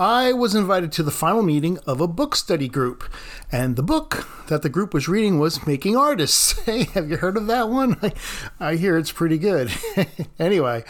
I was invited to the final meeting of a book study group. And the book that the group was reading was Making Artists. Hey, have you heard of that one? I, I hear it's pretty good. anyway,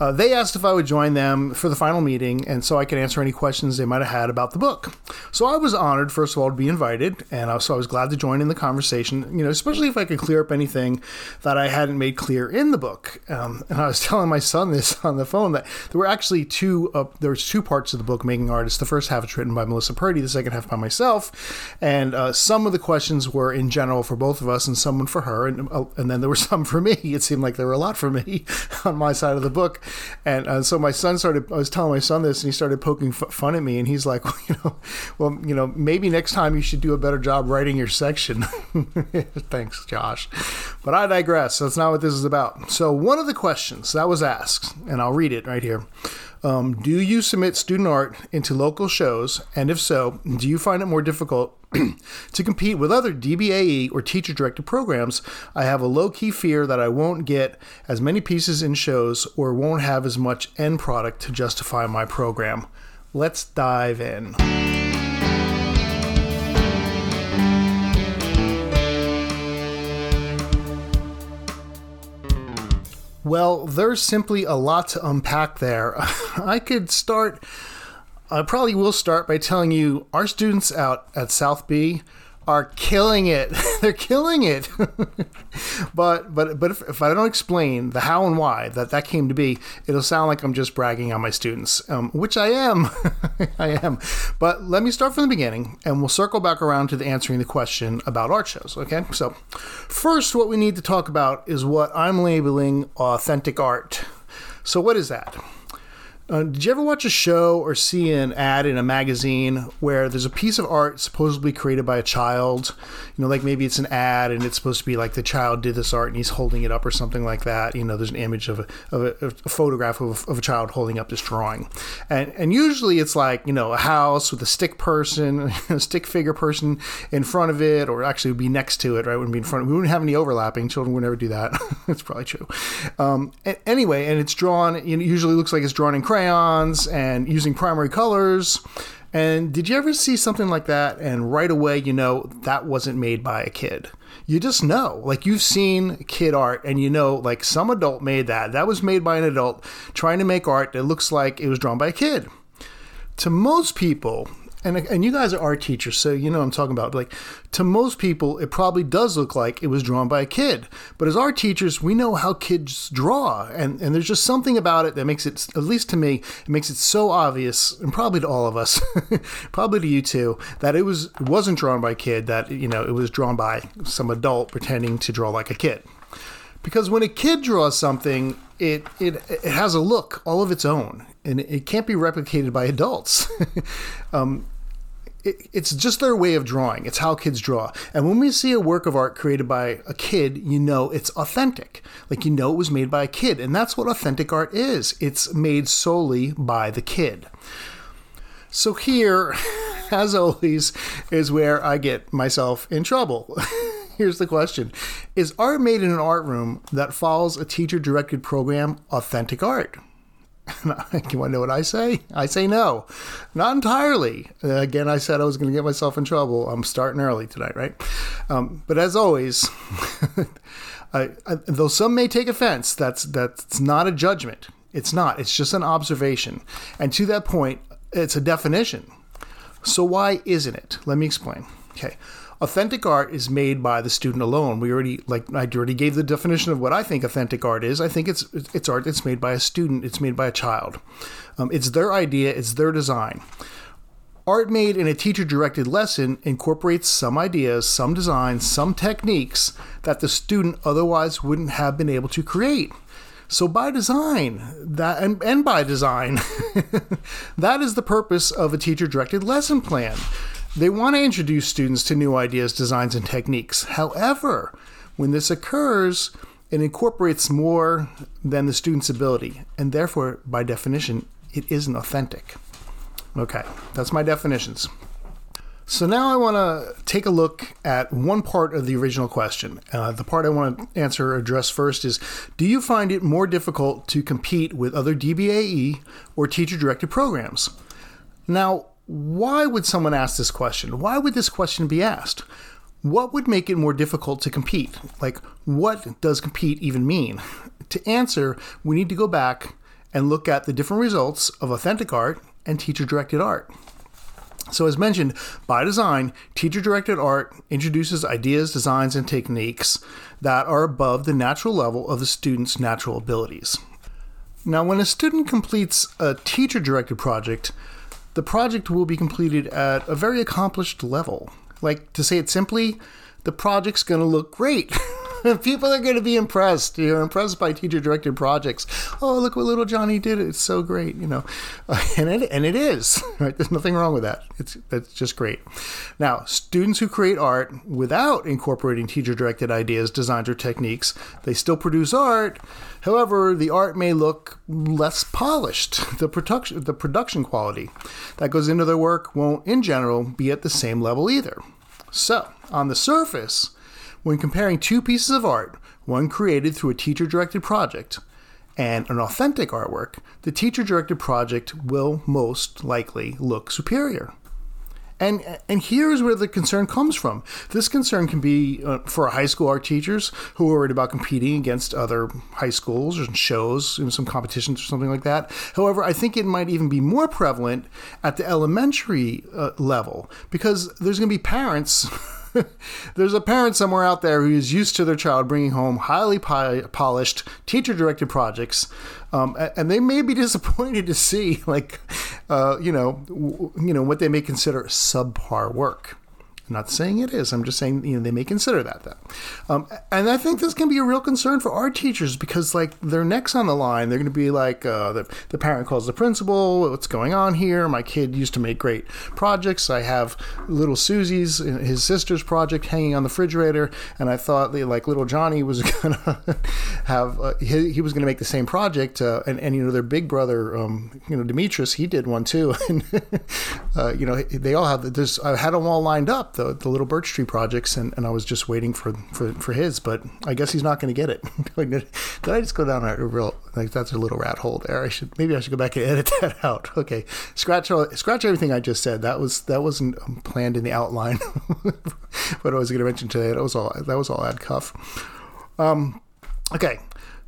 uh, they asked if I would join them for the final meeting, and so I could answer any questions they might have had about the book. So I was honored, first of all, to be invited, and so I was glad to join in the conversation, you know, especially if I could clear up anything that I hadn't made clear in the book. Um, and I was telling my son this on the phone that there were actually two, uh, there was two parts of the book, Making Artists. The first half is written by Melissa Purtee, the second half by myself. And uh, some of the questions were in general for both of us and some for her. And, uh, and then there were some for me. It seemed like there were a lot for me on my side of the book. And uh, so my son started, I was telling my son this and he started poking f- fun at me. And he's like, well, you know, well, you know, maybe next time you should do a better job writing your section. Thanks, Josh. But I digress. That's not what this is about. So one of the questions that was asked, and I'll read it right here. Um, do you submit student art into local shows? And if so, do you find it more difficult to compete with other DBAE or teacher directed programs? I have a low key fear that I won't get as many pieces in shows or won't have as much end product to justify my program. Let's dive in. Well, there's simply a lot to unpack there. I could start, I probably will start by telling you our students out at South B are killing it. They're killing it. but but but if, if, I don't explain the how and why that that came to be, it'll sound like I'm just bragging on my students, um, which I am. I am. But let me start from the beginning, and we'll circle back around to the answering the question about art shows. Okay. So first, what we need to talk about is what I'm labeling authentic art. So what is that? Uh, did you ever watch a show or see an ad in a magazine where there's a piece of art supposedly created by a child? You know, like maybe it's an ad and it's supposed to be like the child did this art and he's holding it up or something like that. You know, there's an image of a, of a, a photograph of, of, a child holding up this drawing. And, and usually it's like, you know, a house with a stick person, a stick figure person in front of it, or actually would be next to it, right? Wouldn't be in front of We wouldn't have any overlapping. Children would never do that. It's probably true. Um, anyway, and it's drawn, You it usually looks like it's drawn in crayons and using primary colors. And did you ever see something like that and right away you know that wasn't made by a kid? You just know. Like you've seen kid art and you know like some adult made that. That was made by an adult trying to make art that looks like it was drawn by a kid. To most people, and and you guys are art teachers, so you know I'm talking about. Like to most people, it probably does look like it was drawn by a kid. But as art teachers, we know how kids draw, and and there's just something about it that makes it, at least to me, it makes it so obvious, and probably to all of us, probably to you too, that it was it wasn't drawn by a kid. That you know it was drawn by some adult pretending to draw like a kid. Because when a kid draws something, it, it, it has a look all of its own, and it can't be replicated by adults. um, it, it's just their way of drawing. It's how kids draw. And when we see a work of art created by a kid, you know it's authentic. Like you know it was made by a kid. And that's what authentic art is it's made solely by the kid. So here, as always, is where I get myself in trouble. Here's the question Is art made in an art room that follows a teacher directed program authentic art? You want to know what I say? I say no, not entirely. Uh, again, I said I was going to get myself in trouble. I'm starting early tonight, right? Um, but as always, I, I, though some may take offense, that's that's not a judgment. It's not. It's just an observation. And to that point, it's a definition. So why isn't it? Let me explain. Okay. Authentic art is made by the student alone. We already like I already gave the definition of what I think authentic art is. I think it's it's art that's made by a student. It's made by a child. Um, it's their idea. It's their design. Art made in a teacher directed lesson incorporates some ideas, some designs, some techniques that the student otherwise wouldn't have been able to create. So by design, that and, and by design, that is the purpose of a teacher directed lesson plan. They want to introduce students to new ideas, designs, and techniques. However, when this occurs, it incorporates more than the student's ability, and therefore, by definition, it isn't authentic. Okay, that's my definitions. So now I want to take a look at one part of the original question. Uh, the part I want to answer or address first is Do you find it more difficult to compete with other DBAE or teacher directed programs? Now, why would someone ask this question? Why would this question be asked? What would make it more difficult to compete? Like, what does compete even mean? To answer, we need to go back and look at the different results of authentic art and teacher directed art. So, as mentioned, by design, teacher directed art introduces ideas, designs, and techniques that are above the natural level of the student's natural abilities. Now, when a student completes a teacher directed project, the project will be completed at a very accomplished level. Like, to say it simply, the project's going to look great. People are going to be impressed. You're impressed by teacher directed projects. Oh, look what little Johnny did. It's so great, you know. and it and it is. Right? There's nothing wrong with that. It's that's just great. Now, students who create art without incorporating teacher directed ideas, designs or techniques, they still produce art. However, the art may look less polished. The production the production quality that goes into their work won't in general be at the same level either. So, on the surface, when comparing two pieces of art, one created through a teacher directed project and an authentic artwork, the teacher directed project will most likely look superior. And, and here's where the concern comes from. This concern can be uh, for high school art teachers who are worried about competing against other high schools or shows in some competitions or something like that. However, I think it might even be more prevalent at the elementary uh, level because there's going to be parents There's a parent somewhere out there who is used to their child bringing home highly polished teacher directed projects, um, and they may be disappointed to see, like, uh, you know, w- you know what they may consider subpar work. I'm not saying it is. I'm just saying you know they may consider that though, um, and I think this can be a real concern for our teachers because like their necks on the line. They're going to be like uh, the the parent calls the principal. What's going on here? My kid used to make great projects. I have little Susie's his sister's project hanging on the refrigerator, and I thought like little Johnny was gonna have uh, he, he, was going to make the same project. Uh, and and you know their big brother, um, you know Demetrius, he did one too, and uh, you know they all have. this. I had them all lined up the, the little birch tree projects, and, and I was just waiting for, for, for his, but I guess he's not going to get it. Did I just go down a real like that's a little rat hole there? I should maybe I should go back and edit that out. Okay, scratch all, scratch everything I just said. That was that wasn't um, planned in the outline. what I was going to mention today. That was all that was all ad cuff. Um, okay,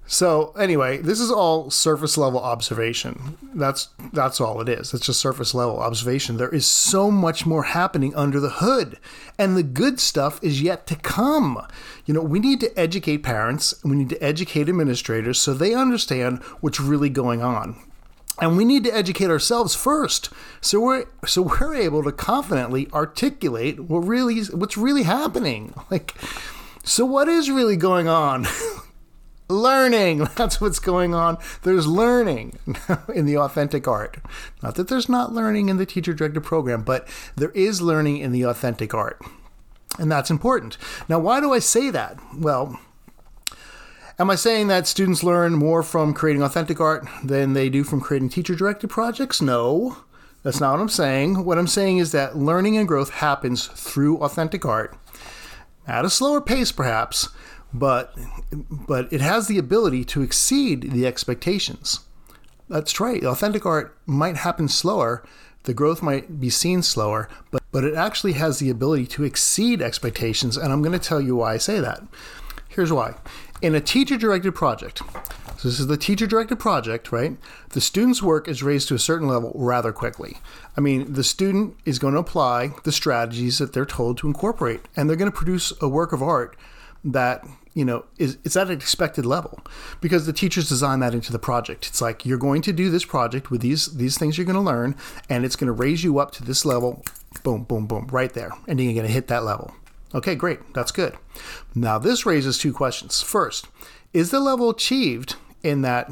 so anyway, this is all surface level observation. That's that's all it is. It's just surface level observation. There is so much more happening under the hood, and the good stuff is yet to come. You know, we need to educate parents, and we need to educate administrators so they understand what's really going on. And we need to educate ourselves first, so we're so we're able to confidently articulate what really what's really happening. Like, so what is really going on? learning. That's what's going on. There's learning in the authentic art. Not that there's not learning in the teacher directed program, but there is learning in the authentic art. And that's important. Now, why do I say that? Well, am I saying that students learn more from creating authentic art than they do from creating teacher directed projects? No. That's not what I'm saying. What I'm saying is that learning and growth happens through authentic art at a slower pace, perhaps, but but it has the ability to exceed the expectations. That's right. Authentic art might happen slower, the growth might be seen slower, but but it actually has the ability to exceed expectations, and I'm going to tell you why I say that. Here's why. In a teacher directed project, so this is the teacher directed project, right? The student's work is raised to a certain level rather quickly. I mean, the student is going to apply the strategies that they're told to incorporate, and they're going to produce a work of art that you know is it's at an expected level because the teachers design that into the project. It's like you're going to do this project with these these things you're going to learn and it's going to raise you up to this level. Boom boom boom right there. And you're going to hit that level. Okay great. That's good. Now this raises two questions. First is the level achieved in that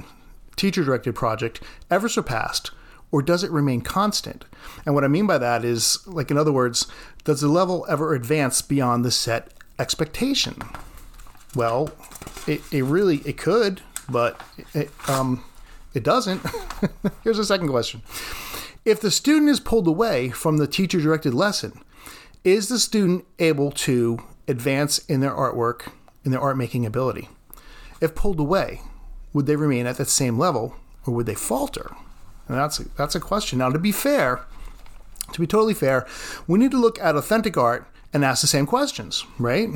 teacher directed project ever surpassed or does it remain constant? And what i mean by that is like in other words does the level ever advance beyond the set expectation? Well, it, it really it could, but it, um, it doesn't. Here's a second question. If the student is pulled away from the teacher directed lesson, is the student able to advance in their artwork, in their art making ability? If pulled away, would they remain at that same level or would they falter? And that's that's a question. Now, to be fair, to be totally fair, we need to look at authentic art and ask the same questions, right?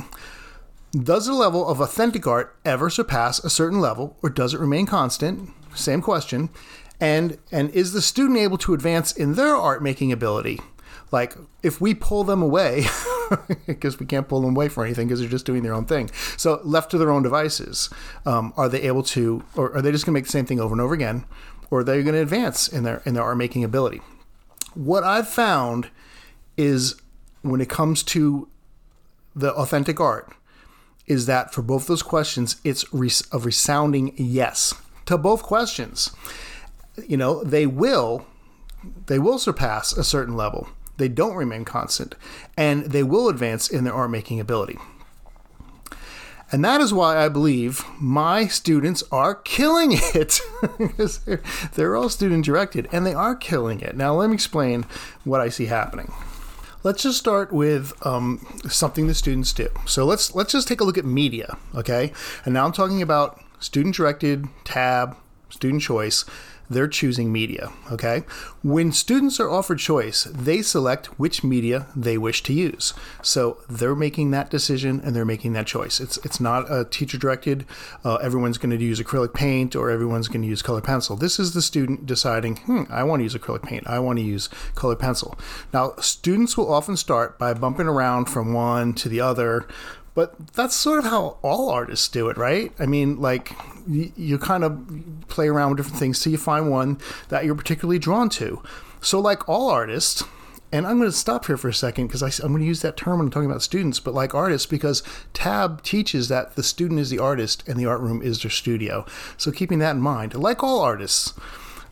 Does the level of authentic art ever surpass a certain level or does it remain constant? Same question. And and is the student able to advance in their art making ability? Like if we pull them away, because we can't pull them away for anything because they're just doing their own thing. So left to their own devices, um, are they able to, or are they just going to make the same thing over and over again, or are they going to advance in their in their art making ability? What I've found is when it comes to the authentic art, is that for both those questions, it's a resounding yes to both questions. You know, they will they will surpass a certain level. They don't remain constant, and they will advance in their art making ability. And that is why I believe my students are killing it. because they're, they're all student directed and they are killing it. Now, let me explain what I see happening. Let's just start with um, something the students do. So let's let's just take a look at media, okay? And now I'm talking about student directed, TAB, student choice they're choosing media. Okay. When students are offered choice, they select which media they wish to use. So they're making that decision and they're making that choice. It's it's not a teacher directed. Uh, everyone's going to use acrylic paint or everyone's going to use color pencil. This is the student deciding. Hmm, I want to use acrylic paint. I want to use color pencil. Now, students will often start by bumping around from one to the other but that's sort of how all artists do it, right? I mean, like you, you kind of play around with different things till you find one that you're particularly drawn to. So, like all artists, and I'm going to stop here for a second because I'm going to use that term when I'm talking about students, but like artists, because TAB teaches that the student is the artist and the art room is their studio. So keeping that in mind, like all artists,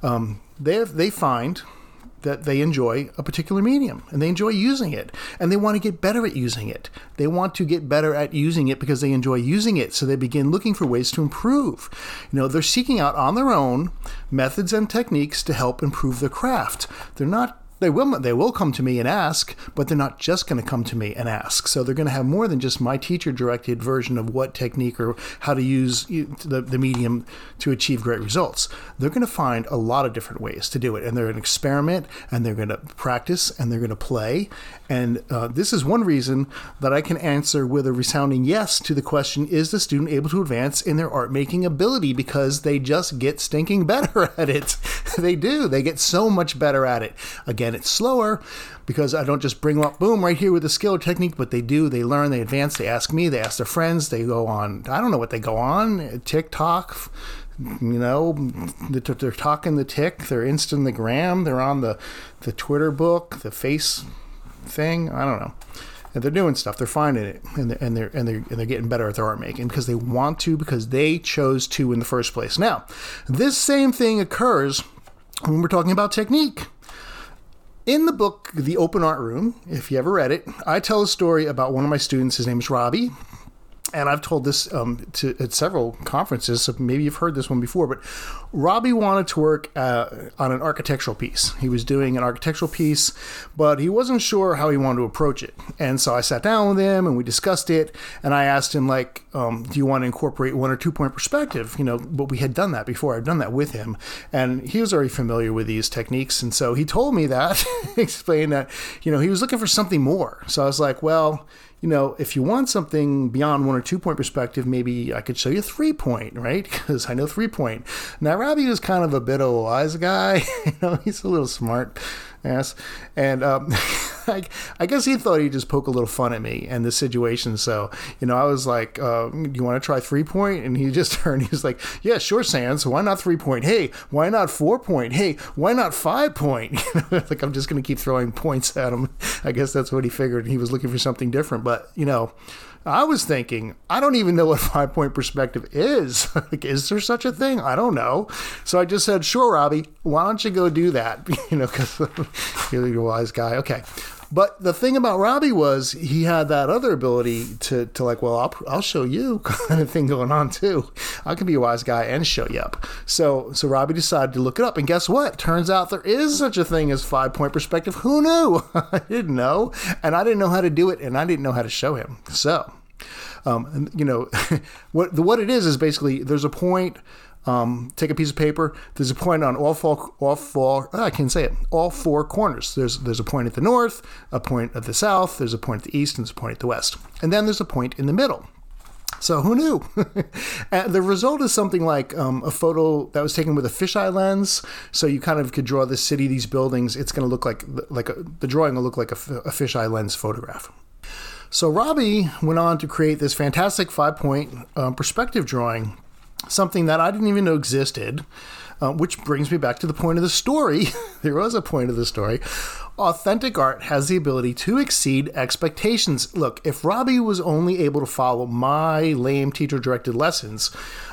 um, they they find that they enjoy a particular medium and they enjoy using it and they want to get better at using it. They want to get better at using it because they enjoy using it. So they begin looking for ways to improve. You know, they're seeking out on their own methods and techniques to help improve their craft. They're not they will they will come to me and ask, but they're not just going to come to me and ask. So they're going to have more than just my teacher directed version of what technique or how to use the, the medium to achieve great results. They're going to find a lot of different ways to do it, and they're going to experiment and they're going to practice and they're going to play. And uh, this is one reason that I can answer with a resounding yes to the question: Is the student able to advance in their art making ability? Because they just get stinking better at it. they do. They get so much better at it. Again it's slower because I don't just bring them up, boom, right here with the skill or technique, but they do, they learn, they advance, they ask me, they ask their friends, they go on, I don't know what they go on, TikTok, you know, they're talking the tick, they're instant the gram, they're on the, the Twitter book, the face thing, I don't know. And they're doing stuff. They're finding it, and they're, and they're and they're and they're getting better at their art making because they want to, because they chose to in the first place. Now, this same thing occurs when we're talking about technique. In the book, The Open Art Room, if you ever read it, I tell a story about one of my students. His name is Robbie and I've told this um, to at several conferences, so maybe you've heard this one before. But Robbie wanted to work uh, on an architectural piece. He was doing an architectural piece, but he wasn't sure how he wanted to approach it. And so I sat down with him and we discussed it. And I asked him, like, um, "Do you want to incorporate one or two point perspective?" You know, but we had done that before. I've done that with him, and he was already familiar with these techniques. And so he told me that, explained that, you know, he was looking for something more. So I was like, well you know, if you want something beyond one or two point perspective, maybe I could show you three point, right? Because I know three point. Now, Robbie is kind of a bit of a wise guy. you know, he's a little smart ass. And um, I, I, guess he thought he'd just poke a little fun at me and the situation. So, you know, I was like, uh, do you want to try three point? And he just turned, he was like, yeah, sure, Sands. Why not three point? Hey, why not four point? Hey, why not five point? You know, like I'm just going to keep throwing points at him. I guess that's what he figured. He was looking for something different. But, you know, I was thinking, I don't even know what five point perspective is. like, is there such a thing? I don't know. So I just said, sure, Robbie, why don't you go do that? you know, because you're a wise guy. Okay. But the thing about Robbie was he had that other ability to, to like, well, I'll, I'll show you kind of thing going on too. I can be a wise guy and show you up. So, so Robbie decided to look it up. And guess what? Turns out there is such a thing as five point perspective. Who knew? I didn't know. And I didn't know how to do it. And I didn't know how to show him. So, um, you know, what, the, what it is is basically there's a point Um, take a piece of paper. There's a point on all four, all four. Oh, I can say it. All four corners. There's there's a point at the north, a point at the south. There's a point at the east, and there's a point at the west. And then there's a point in the middle. So who knew? the result is something like um, a photo that was taken with a fisheye lens. So you kind of could draw the city, these buildings. It's going to look like like a, the drawing will look like a, a fisheye lens photograph. So Robbie went on to create this fantastic five point um, perspective drawing, something that I didn't even know existed. Uh, which brings me back to the point of the story. there was a point of the story. Authentic art has the ability to exceed expectations. Look, if Robbie was only able to follow my lame teacher directed lessons,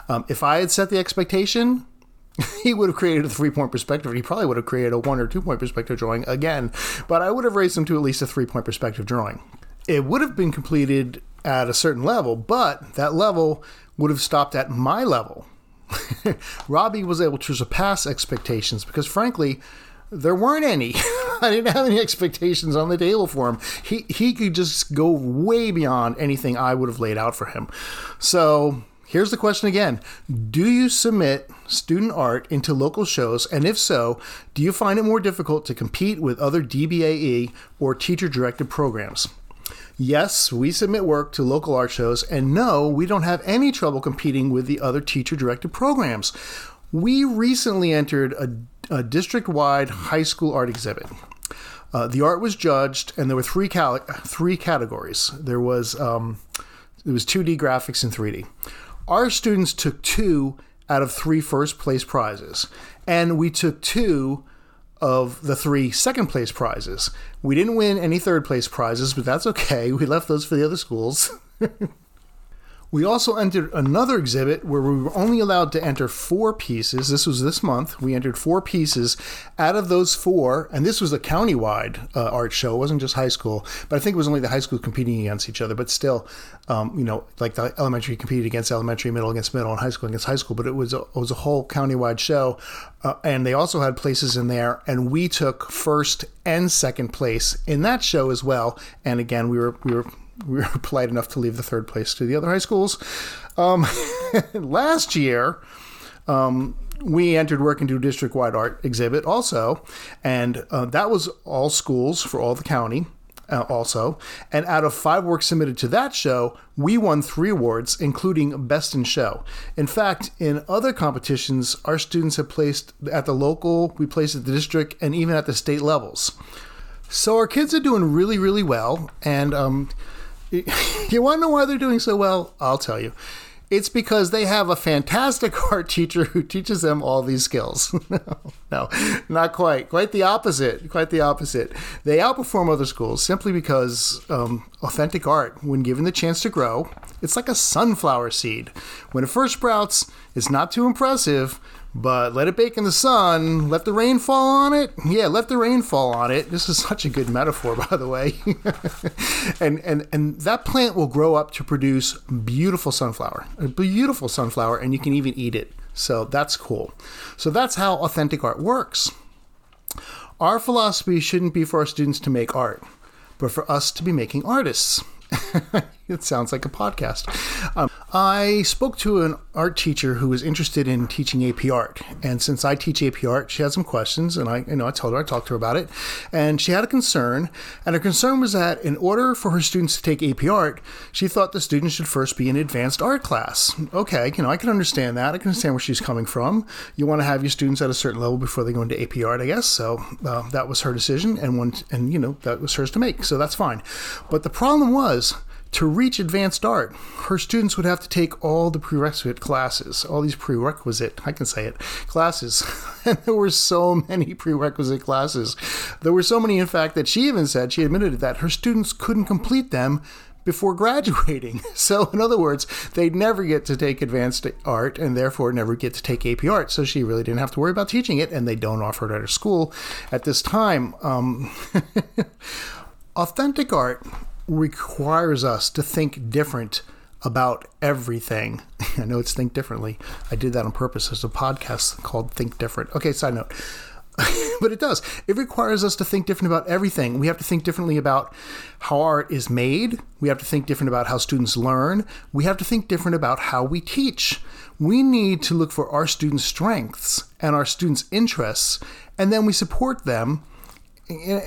um, if I had set the expectation, he would have created a three point perspective. He probably would have created a one or two point perspective drawing again, but I would have raised him to at least a three point perspective drawing it would have been completed at a certain level, but that level would have stopped at my level. Robbie was able to surpass expectations because, frankly, there weren't any. I didn't have any expectations on the table for him. He he could just go way beyond anything I would have laid out for him. So here's the question again: Do you submit student art into local shows, and if so, do you find it more difficult to compete with other DBAE or teacher-directed programs? Yes, we submit work to local art shows, and no, we don't have any trouble competing with the other teacher directed programs. We recently entered a, a district wide high school art exhibit. Uh, the art was judged, and there were three, cal- three categories. There was um, it was 2D graphics and 3D. Our students took two out of three first place prizes, and we took two of the three second place prizes. We didn't win any third place prizes, but that's okay. We left those for the other schools. We also entered another exhibit where we were only allowed to enter four pieces. This was this month. We entered four pieces. Out of those four, and this was a countywide uh, art show. It wasn't just high school, but I think it was only the high school competing against each other. But still, um, you know, like the elementary competed against elementary, middle against middle, and high school against high school. But it was a, it was a whole countywide show, uh, and they also had places in there. And we took first and second place in that show as well. And again, we were we were we were polite enough to leave the third place to the other high schools. Um, last year, um, we entered work into a district wide art exhibit also, and uh, that was all schools for all the county. Uh, also, and out of five works submitted to that show, we won three awards, including Best in Show. In fact, in other competitions, our students have placed at the local, we placed at the district, and even at the state levels. So our kids are doing really, really well, and um, you want to know why they're doing so well? I'll tell you. It's because they have a fantastic art teacher who teaches them all these skills. no, no, not quite. Quite the opposite. Quite the opposite. They outperform other schools simply because um, authentic art, when given the chance to grow, it's like a sunflower seed. When it first sprouts, it's not too impressive, but let it bake in the sun, let the rain fall on it. Yeah, let the rain fall on it. This is such a good metaphor, by the way. and, and, and that plant will grow up to produce beautiful sunflower, a beautiful sunflower, and you can even eat it. So that's cool. So that's how authentic art works. Our philosophy shouldn't be for our students to make art, but for us to be making artists. it sounds like a podcast. Um, I spoke to an art teacher who was interested in teaching AP art, and since I teach AP art, she had some questions, and I, you know, I told her I talked to her about it, and she had a concern, and her concern was that in order for her students to take AP art, she thought the students should first be in advanced art class. Okay, you know, I can understand that. I can understand where she's coming from. You want to have your students at a certain level before they go into AP art, I guess. So uh, that was her decision, and one, and you know, that was hers to make. So that's fine. But the problem was to reach advanced art, her students would have to take all the prerequisite classes, all these prerequisite, I can say it, classes. and there were so many prerequisite classes. There were so many, in fact, that she even said, she admitted that her students couldn't complete them before graduating. So, in other words, they'd never get to take advanced art and therefore never get to take AP art. So, she really didn't have to worry about teaching it, and they don't offer it at her school at this time. Um, authentic art requires us to think different about everything. I know it's Think Differently. I did that on purpose. There's a podcast called Think Different. Okay, side note. but it does. It requires us to think different about everything. We have to think differently about how art is made. We have to think different about how students learn. We have to think different about how we teach. We need to look for our students' strengths and our students' interests, and then we support them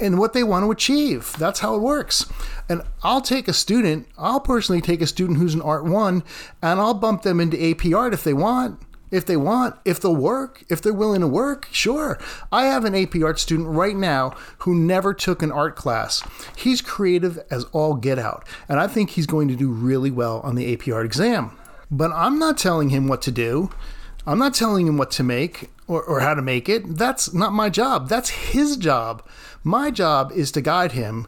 and what they want to achieve. That's how it works. And I'll take a student, I'll personally take a student who's an Art 1, and I'll bump them into AP Art if they want if they want, if they'll work, if they're willing to work, sure. I have an AP art student right now who never took an art class. He's creative as all get out, and I think he's going to do really well on the AP art exam. But I'm not telling him what to do. I'm not telling him what to make or, or how to make it. That's not my job. That's his job. My job is to guide him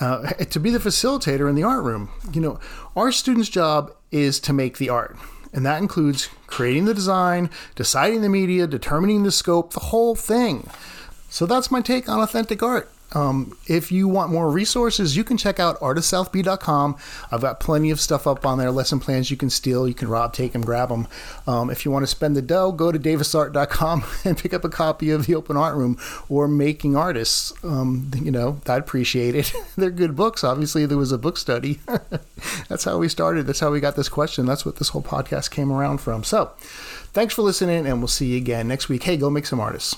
uh, to be the facilitator in the art room. You know, our student's job is to make the art and that includes creating the design, deciding the media, determining the scope, the whole thing. So that's my take on authentic art. Um, if you want more resources, you can check out artistsouthb.com. I've got plenty of stuff up on there, lesson plans you can steal, you can rob, take them, grab them. Um, if you want to spend the dough, go to davisart.com and pick up a copy of The Open Art Room or Making Artists. Um, you know, I'd appreciate it. They're good books. Obviously, there was a book study. That's how we started. That's how we got this question. That's what this whole podcast came around from. So, thanks for listening, and we'll see you again next week. Hey, go make some artists.